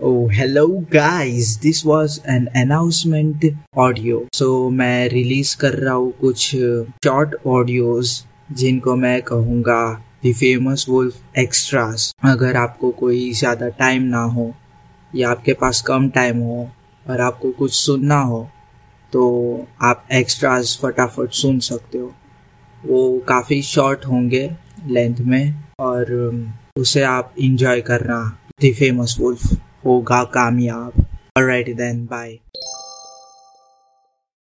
Oh, hello guys, this was an announcement audio. So मैं release कर रहा हूँ कुछ शॉर्ट ऑडियोज जिनको मैं कहूँगा द फ़ेमस वुल्फ एक्स्ट्रास अगर आपको कोई ज़्यादा टाइम ना हो या आपके पास कम टाइम हो और आपको कुछ सुनना हो तो आप एक्स्ट्रास फटाफट सुन सकते हो। वो काफ़ी शॉर्ट होंगे लेंथ में और उसे आप इंजॉय करना। The famous wolf होगा कामयाब ऑलराइट देन बाय